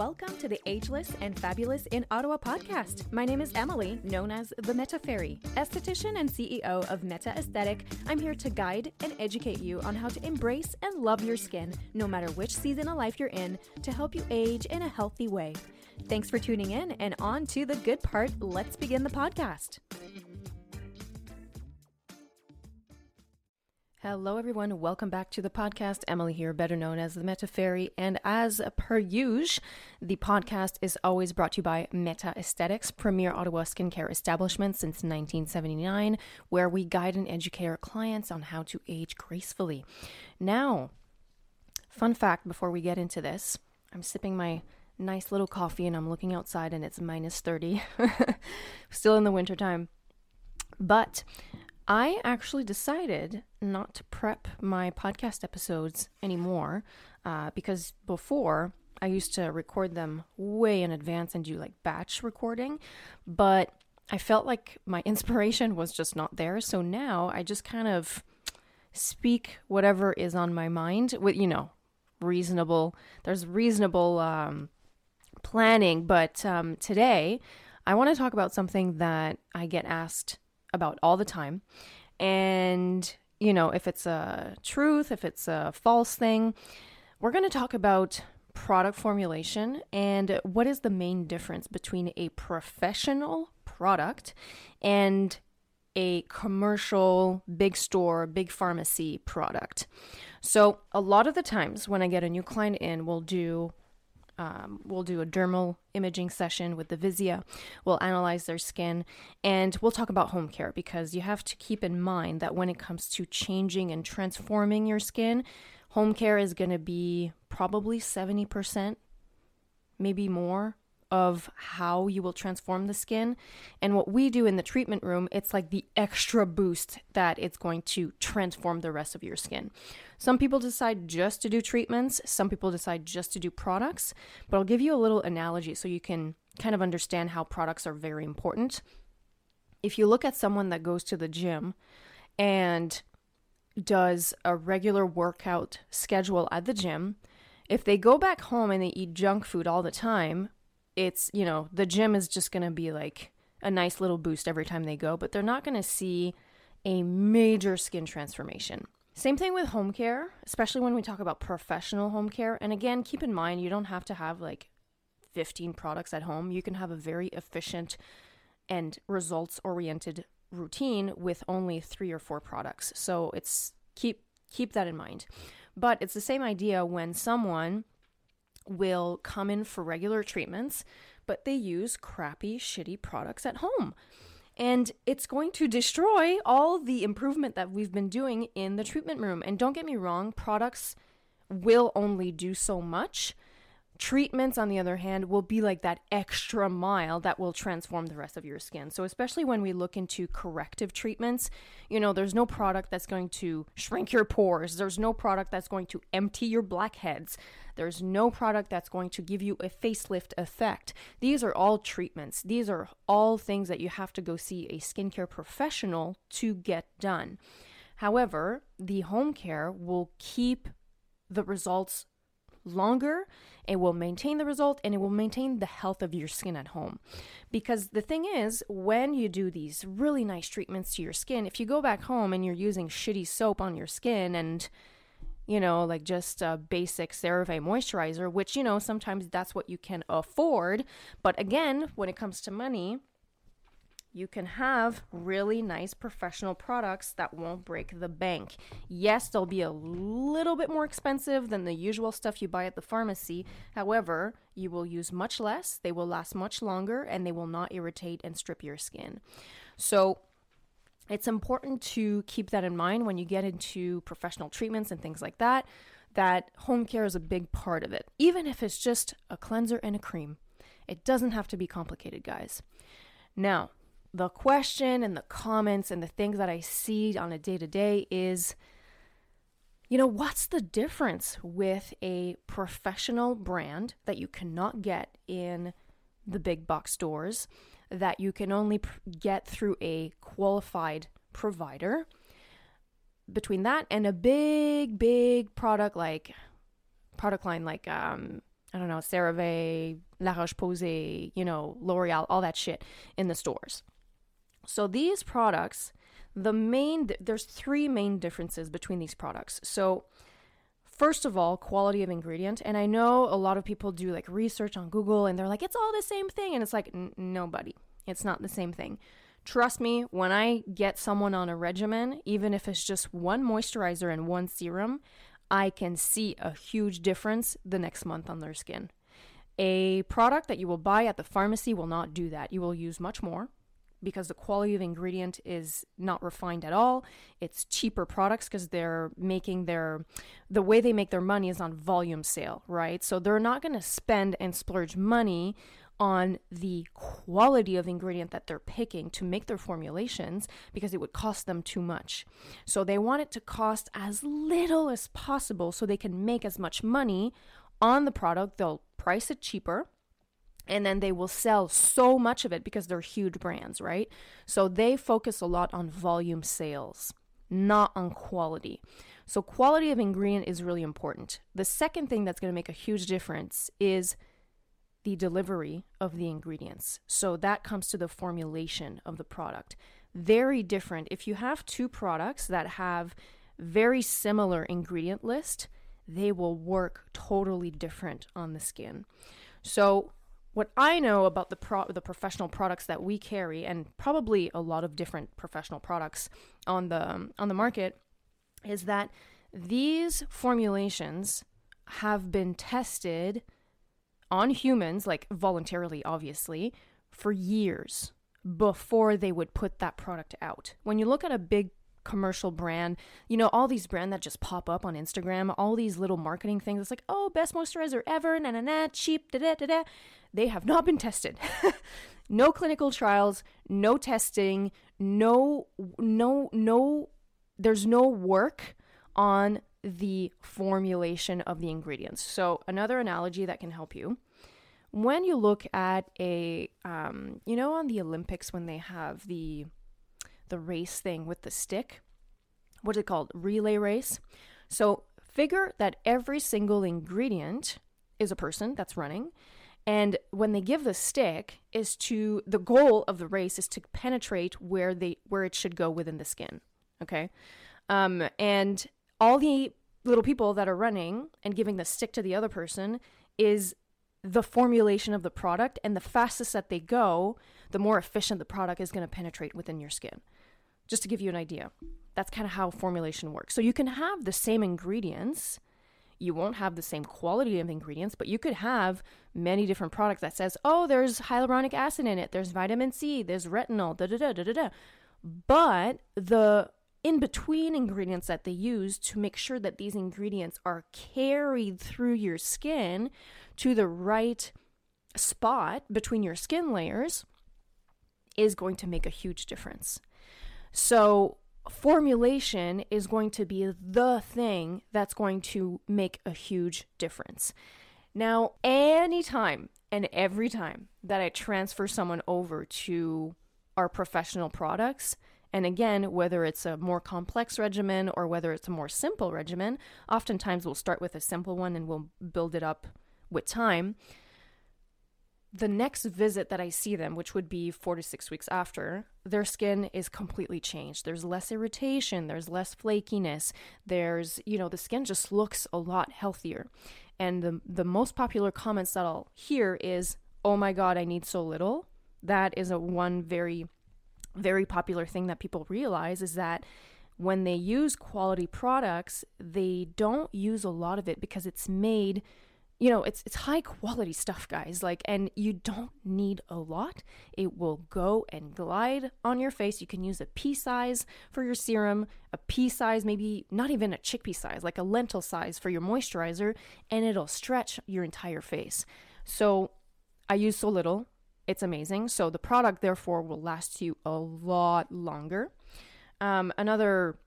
Welcome to the Ageless and Fabulous in Ottawa podcast. My name is Emily, known as the Meta Fairy, esthetician and CEO of Meta Aesthetic. I'm here to guide and educate you on how to embrace and love your skin, no matter which season of life you're in, to help you age in a healthy way. Thanks for tuning in, and on to the good part. Let's begin the podcast. Hello, everyone. Welcome back to the podcast. Emily here, better known as the Meta Fairy. And as per usual, the podcast is always brought to you by Meta Aesthetics, premier Ottawa skincare establishment since 1979, where we guide and educate our clients on how to age gracefully. Now, fun fact before we get into this, I'm sipping my nice little coffee and I'm looking outside and it's minus 30. Still in the wintertime. But I actually decided not to prep my podcast episodes anymore uh, because before I used to record them way in advance and do like batch recording, but I felt like my inspiration was just not there. So now I just kind of speak whatever is on my mind with, you know, reasonable, there's reasonable um, planning. But um, today I want to talk about something that I get asked about all the time. And, you know, if it's a truth, if it's a false thing, we're going to talk about product formulation and what is the main difference between a professional product and a commercial big store, big pharmacy product. So, a lot of the times when I get a new client in, we'll do um, we'll do a dermal imaging session with the VISIA. We'll analyze their skin and we'll talk about home care because you have to keep in mind that when it comes to changing and transforming your skin, home care is going to be probably 70%, maybe more of how you will transform the skin. And what we do in the treatment room, it's like the extra boost that it's going to transform the rest of your skin. Some people decide just to do treatments, some people decide just to do products, but I'll give you a little analogy so you can kind of understand how products are very important. If you look at someone that goes to the gym and does a regular workout schedule at the gym, if they go back home and they eat junk food all the time, it's, you know, the gym is just going to be like a nice little boost every time they go, but they're not going to see a major skin transformation. Same thing with home care, especially when we talk about professional home care. And again, keep in mind, you don't have to have like 15 products at home. You can have a very efficient and results oriented routine with only 3 or 4 products. So it's keep keep that in mind. But it's the same idea when someone will come in for regular treatments, but they use crappy, shitty products at home. And it's going to destroy all the improvement that we've been doing in the treatment room. And don't get me wrong, products will only do so much. Treatments, on the other hand, will be like that extra mile that will transform the rest of your skin. So, especially when we look into corrective treatments, you know, there's no product that's going to shrink your pores. There's no product that's going to empty your blackheads. There's no product that's going to give you a facelift effect. These are all treatments. These are all things that you have to go see a skincare professional to get done. However, the home care will keep the results longer, it will maintain the result, and it will maintain the health of your skin at home. Because the thing is, when you do these really nice treatments to your skin, if you go back home and you're using shitty soap on your skin and you know, like just a basic CeraVe moisturizer, which, you know, sometimes that's what you can afford. But again, when it comes to money, you can have really nice professional products that won't break the bank. Yes, they'll be a little bit more expensive than the usual stuff you buy at the pharmacy. However, you will use much less, they will last much longer, and they will not irritate and strip your skin. So, it's important to keep that in mind when you get into professional treatments and things like that, that home care is a big part of it, even if it's just a cleanser and a cream. It doesn't have to be complicated, guys. Now, the question and the comments and the things that I see on a day to day is you know, what's the difference with a professional brand that you cannot get in the big box stores, that you can only pr- get through a qualified provider? Between that and a big, big product like product line like um, I don't know, CeraVe, La Roche Posay, you know, L'Oreal, all that shit in the stores. So these products, the main, there's three main differences between these products. So, first of all, quality of ingredient. And I know a lot of people do like research on Google and they're like, it's all the same thing. And it's like, nobody, it's not the same thing. Trust me, when I get someone on a regimen, even if it's just one moisturizer and one serum, I can see a huge difference the next month on their skin. A product that you will buy at the pharmacy will not do that. You will use much more because the quality of ingredient is not refined at all. It's cheaper products because they're making their the way they make their money is on volume sale, right? So they're not going to spend and splurge money on the quality of ingredient that they're picking to make their formulations because it would cost them too much. So they want it to cost as little as possible so they can make as much money on the product. They'll price it cheaper and then they will sell so much of it because they're huge brands, right? So they focus a lot on volume sales, not on quality. So quality of ingredient is really important. The second thing that's going to make a huge difference is the delivery of the ingredients. So that comes to the formulation of the product. Very different. If you have two products that have very similar ingredient list, they will work totally different on the skin. So what I know about the pro- the professional products that we carry and probably a lot of different professional products on the um, on the market is that these formulations have been tested on humans, like voluntarily, obviously, for years before they would put that product out. When you look at a big commercial brand, you know, all these brands that just pop up on Instagram, all these little marketing things, it's like, oh, best moisturizer ever, na na na, cheap, da da da da. They have not been tested. no clinical trials, no testing, no, no, no, there's no work on the formulation of the ingredients. So, another analogy that can help you when you look at a, um, you know, on the Olympics when they have the the race thing with the stick, what's it called? Relay race. So, figure that every single ingredient is a person that's running. And when they give the stick is to the goal of the race is to penetrate where they where it should go within the skin. Okay. Um, and all the little people that are running and giving the stick to the other person is the formulation of the product and the fastest that they go the more efficient the product is going to penetrate within your skin just to give you an idea that's kind of how formulation works so you can have the same ingredients you won't have the same quality of ingredients but you could have many different products that says oh there's hyaluronic acid in it there's vitamin c there's retinol da da da da da but the in between ingredients that they use to make sure that these ingredients are carried through your skin to the right spot between your skin layers is going to make a huge difference. So, formulation is going to be the thing that's going to make a huge difference. Now, anytime and every time that I transfer someone over to our professional products, and again, whether it's a more complex regimen or whether it's a more simple regimen, oftentimes we'll start with a simple one and we'll build it up with time. The next visit that I see them, which would be four to six weeks after, their skin is completely changed. There's less irritation, there's less flakiness, there's, you know, the skin just looks a lot healthier. And the, the most popular comments that I'll hear is, oh my God, I need so little. That is a one very very popular thing that people realize is that when they use quality products, they don't use a lot of it because it's made you know, it's it's high quality stuff, guys. Like and you don't need a lot. It will go and glide on your face. You can use a pea size for your serum, a pea size, maybe not even a chickpea size, like a lentil size for your moisturizer, and it'll stretch your entire face. So I use so little it's amazing. So the product, therefore, will last you a lot longer. Um, another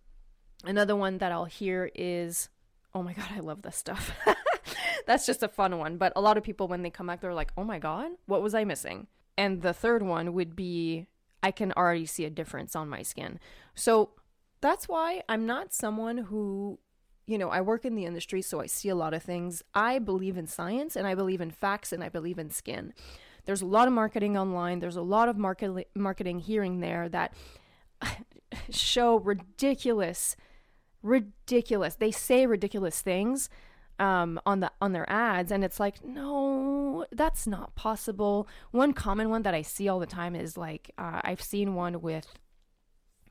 another one that I'll hear is, "Oh my god, I love this stuff." That's just a fun one. But a lot of people, when they come back, they're like, "Oh my god, what was I missing?" And the third one would be, "I can already see a difference on my skin." So that's why I'm not someone who you know, I work in the industry, so I see a lot of things. I believe in science and I believe in facts and I believe in skin. There's a lot of marketing online, there's a lot of market, marketing here and there that show ridiculous, ridiculous, they say ridiculous things. Um, on the on their ads and it's like no that's not possible one common one that i see all the time is like uh, i've seen one with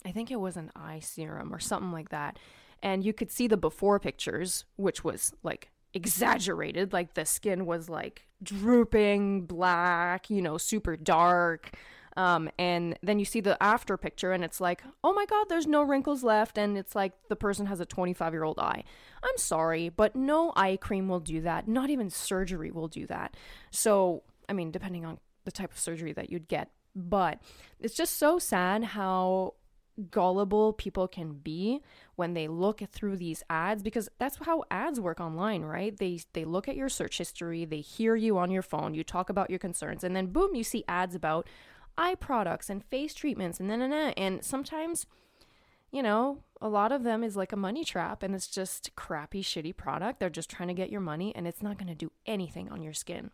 i think it was an eye serum or something like that and you could see the before pictures, which was like exaggerated. Like the skin was like drooping, black, you know, super dark. Um, and then you see the after picture, and it's like, oh my god, there's no wrinkles left, and it's like the person has a 25 year old eye. I'm sorry, but no eye cream will do that. Not even surgery will do that. So, I mean, depending on the type of surgery that you'd get, but it's just so sad how gullible people can be when they look through these ads because that's how ads work online right they they look at your search history they hear you on your phone you talk about your concerns and then boom you see ads about eye products and face treatments and then and, sometimes you know a lot of them is like a money trap and it's just crappy shitty product. They're just trying to get your money and it's not going to do anything on your skin.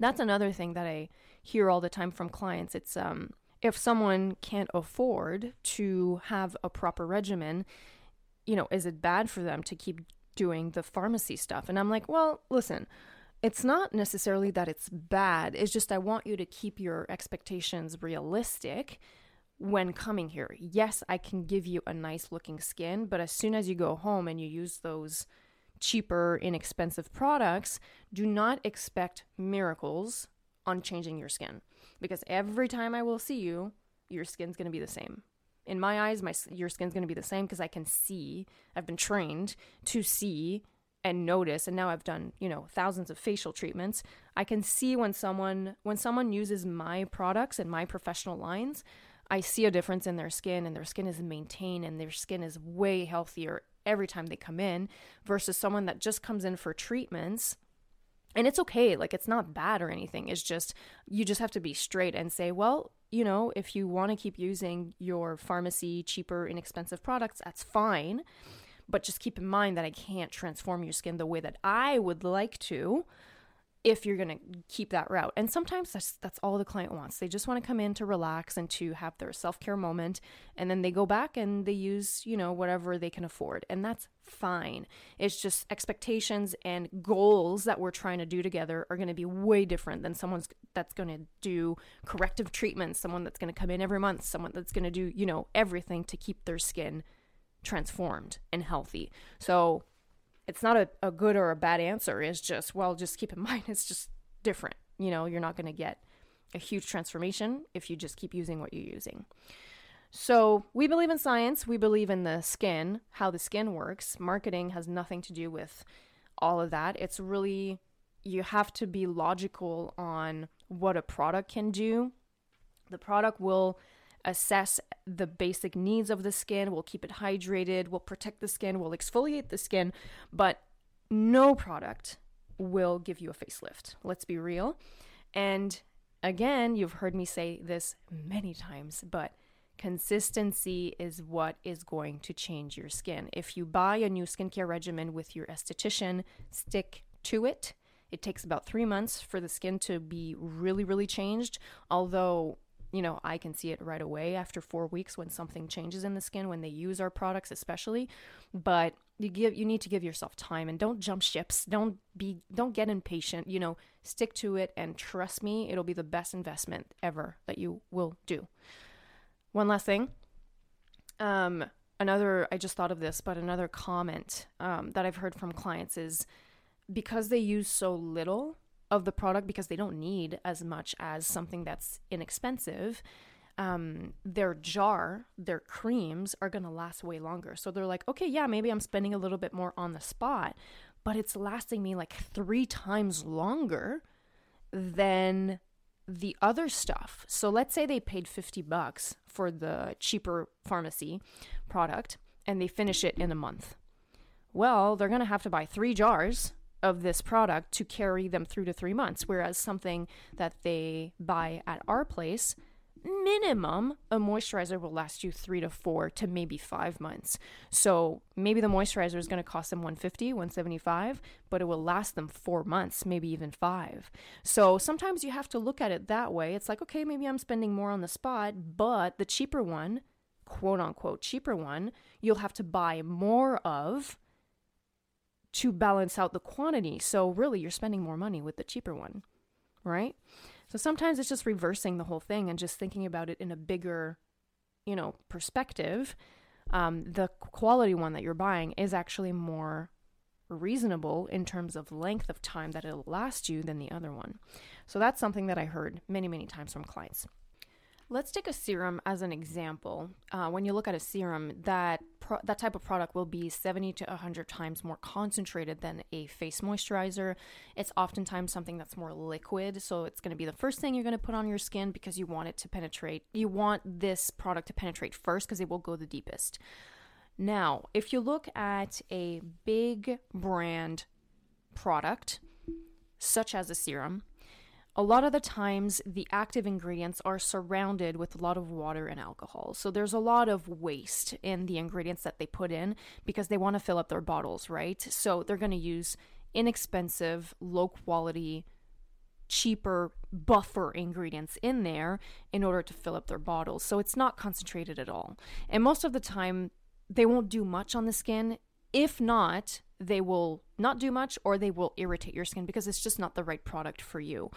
That's another thing that i hear all the time from clients. It's um if someone can't afford to have a proper regimen, you know, is it bad for them to keep doing the pharmacy stuff? And I'm like, well, listen, it's not necessarily that it's bad. It's just I want you to keep your expectations realistic when coming here. Yes, I can give you a nice looking skin, but as soon as you go home and you use those cheaper, inexpensive products, do not expect miracles on changing your skin because every time I will see you, your skin's going to be the same. In my eyes, my your skin's going to be the same because I can see. I've been trained to see and notice and now I've done, you know, thousands of facial treatments. I can see when someone when someone uses my products and my professional lines, I see a difference in their skin and their skin is maintained and their skin is way healthier every time they come in versus someone that just comes in for treatments and it's okay like it's not bad or anything it's just you just have to be straight and say well you know if you want to keep using your pharmacy cheaper inexpensive products that's fine but just keep in mind that i can't transform your skin the way that i would like to if you're going to keep that route. And sometimes that's that's all the client wants. They just want to come in to relax and to have their self-care moment and then they go back and they use, you know, whatever they can afford. And that's fine. It's just expectations and goals that we're trying to do together are going to be way different than someone's that's going to do corrective treatments, someone that's going to come in every month, someone that's going to do, you know, everything to keep their skin transformed and healthy. So it's not a, a good or a bad answer. It's just, well, just keep in mind it's just different. You know, you're not going to get a huge transformation if you just keep using what you're using. So, we believe in science, we believe in the skin, how the skin works. Marketing has nothing to do with all of that. It's really, you have to be logical on what a product can do. The product will assess the basic needs of the skin, we'll keep it hydrated, we'll protect the skin, we'll exfoliate the skin, but no product will give you a facelift. Let's be real. And again, you've heard me say this many times, but consistency is what is going to change your skin. If you buy a new skincare regimen with your esthetician, stick to it. It takes about three months for the skin to be really, really changed. Although you know, I can see it right away after four weeks when something changes in the skin when they use our products, especially. But you give you need to give yourself time and don't jump ships. Don't be don't get impatient. You know, stick to it and trust me, it'll be the best investment ever that you will do. One last thing. Um, another I just thought of this, but another comment um, that I've heard from clients is because they use so little of the product because they don't need as much as something that's inexpensive. Um, their jar, their creams are going to last way longer. So they're like, okay, yeah, maybe I'm spending a little bit more on the spot, but it's lasting me like three times longer than the other stuff. So let's say they paid 50 bucks for the cheaper pharmacy product and they finish it in a month. Well, they're going to have to buy three jars of this product to carry them through to three months. Whereas something that they buy at our place, minimum, a moisturizer will last you three to four to maybe five months. So maybe the moisturizer is going to cost them 150, 175, but it will last them four months, maybe even five. So sometimes you have to look at it that way. It's like, okay, maybe I'm spending more on the spot, but the cheaper one, quote unquote cheaper one, you'll have to buy more of to balance out the quantity. So really, you're spending more money with the cheaper one, right? So sometimes it's just reversing the whole thing and just thinking about it in a bigger, you know, perspective. Um, the quality one that you're buying is actually more reasonable in terms of length of time that it'll last you than the other one. So that's something that I heard many, many times from clients. Let's take a serum as an example. Uh, when you look at a serum, that pro- that type of product will be 70 to 100 times more concentrated than a face moisturizer. It's oftentimes something that's more liquid, so it's going to be the first thing you're going to put on your skin because you want it to penetrate. You want this product to penetrate first because it will go the deepest. Now, if you look at a big brand product, such as a serum, a lot of the times the active ingredients are surrounded with a lot of water and alcohol. So there's a lot of waste in the ingredients that they put in because they want to fill up their bottles, right? So they're going to use inexpensive, low quality, cheaper buffer ingredients in there in order to fill up their bottles. So it's not concentrated at all. And most of the time, they won't do much on the skin. If not, they will not do much or they will irritate your skin because it's just not the right product for you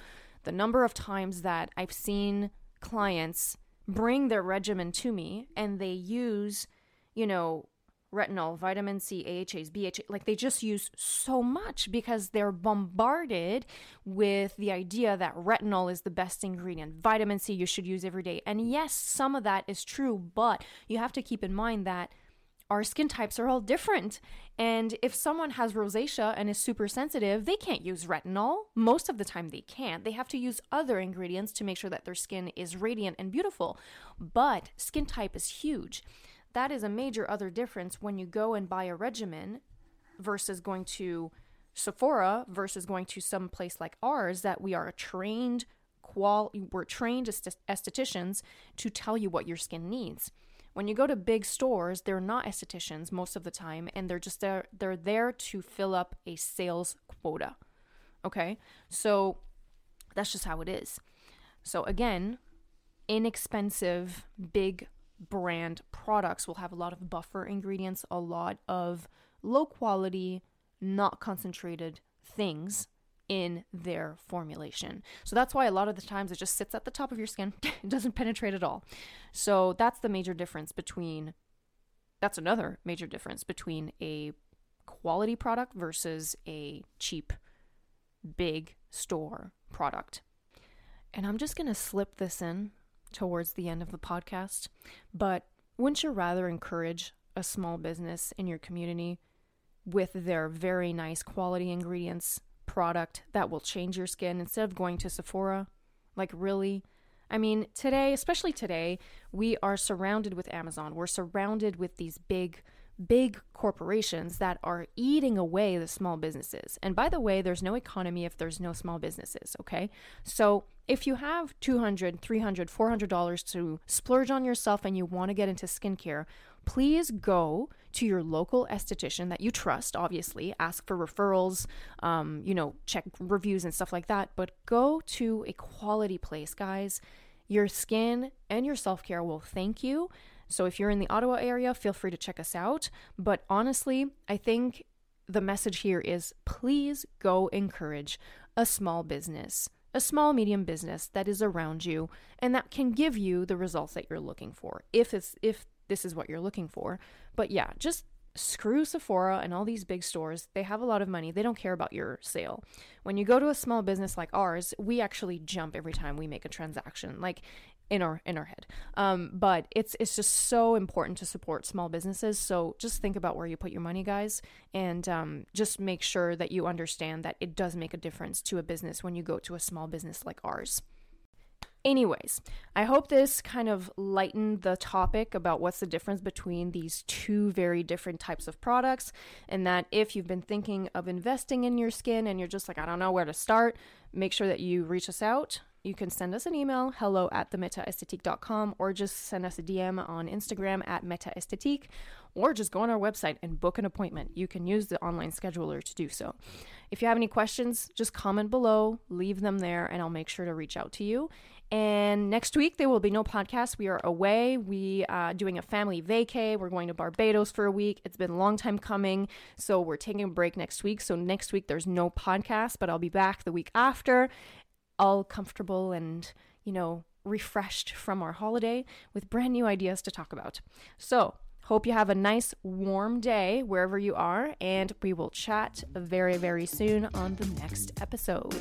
the number of times that I've seen clients bring their regimen to me and they use, you know, retinol, vitamin C, AHAs, BHA, like they just use so much because they're bombarded with the idea that retinol is the best ingredient. Vitamin C you should use every day. And yes, some of that is true, but you have to keep in mind that our skin types are all different. And if someone has rosacea and is super sensitive, they can't use retinol. Most of the time, they can't. They have to use other ingredients to make sure that their skin is radiant and beautiful. But skin type is huge. That is a major other difference when you go and buy a regimen versus going to Sephora versus going to some place like ours that we are trained qual we're trained as estheticians to tell you what your skin needs. When you go to big stores, they're not estheticians most of the time, and they're just there. They're there to fill up a sales quota. Okay, so that's just how it is. So again, inexpensive big brand products will have a lot of buffer ingredients, a lot of low quality, not concentrated things in their formulation. So that's why a lot of the times it just sits at the top of your skin. it doesn't penetrate at all. So that's the major difference between that's another major difference between a quality product versus a cheap big store product. And I'm just going to slip this in towards the end of the podcast, but wouldn't you rather encourage a small business in your community with their very nice quality ingredients product that will change your skin instead of going to Sephora. Like, really? I mean, today, especially today, we are surrounded with Amazon. We're surrounded with these big, big corporations that are eating away the small businesses. And by the way, there's no economy if there's no small businesses, okay? So if you have $200, $300, $400 to splurge on yourself and you want to get into skincare, please go to your local esthetician that you trust, obviously. Ask for referrals, um, you know, check reviews and stuff like that. But go to a quality place, guys. Your skin and your self care will thank you. So if you're in the Ottawa area, feel free to check us out. But honestly, I think the message here is please go encourage a small business a small medium business that is around you and that can give you the results that you're looking for if it's if this is what you're looking for. But yeah, just screw Sephora and all these big stores. They have a lot of money. They don't care about your sale. When you go to a small business like ours, we actually jump every time we make a transaction. Like in our in our head. Um, but it's it's just so important to support small businesses. So just think about where you put your money, guys, and um, just make sure that you understand that it does make a difference to a business when you go to a small business like ours. Anyways, I hope this kind of lightened the topic about what's the difference between these two very different types of products, and that if you've been thinking of investing in your skin and you're just like, I don't know where to start, make sure that you reach us out. you can send us an email, hello at themetaesthetique.com, or just send us a DM on Instagram at metaesthetique, or just go on our website and book an appointment. You can use the online scheduler to do so. If you have any questions, just comment below, leave them there, and I'll make sure to reach out to you. And next week there will be no podcast. We are away. We are uh, doing a family vacay. We're going to Barbados for a week. It's been a long time coming, so we're taking a break next week. So next week there's no podcast, but I'll be back the week after, all comfortable and you know refreshed from our holiday with brand new ideas to talk about. So Hope you have a nice warm day wherever you are, and we will chat very, very soon on the next episode.